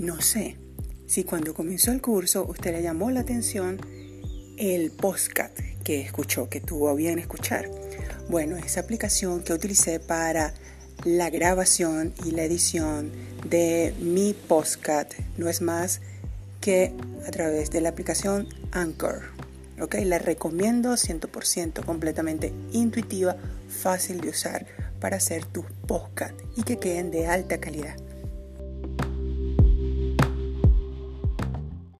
No sé si cuando comenzó el curso usted le llamó la atención el postcat que escuchó, que tuvo bien escuchar. Bueno, esa aplicación que utilicé para la grabación y la edición de mi postcat no es más que a través de la aplicación Anchor. ¿ok? La recomiendo 100% completamente intuitiva, fácil de usar para hacer tus podcast y que queden de alta calidad.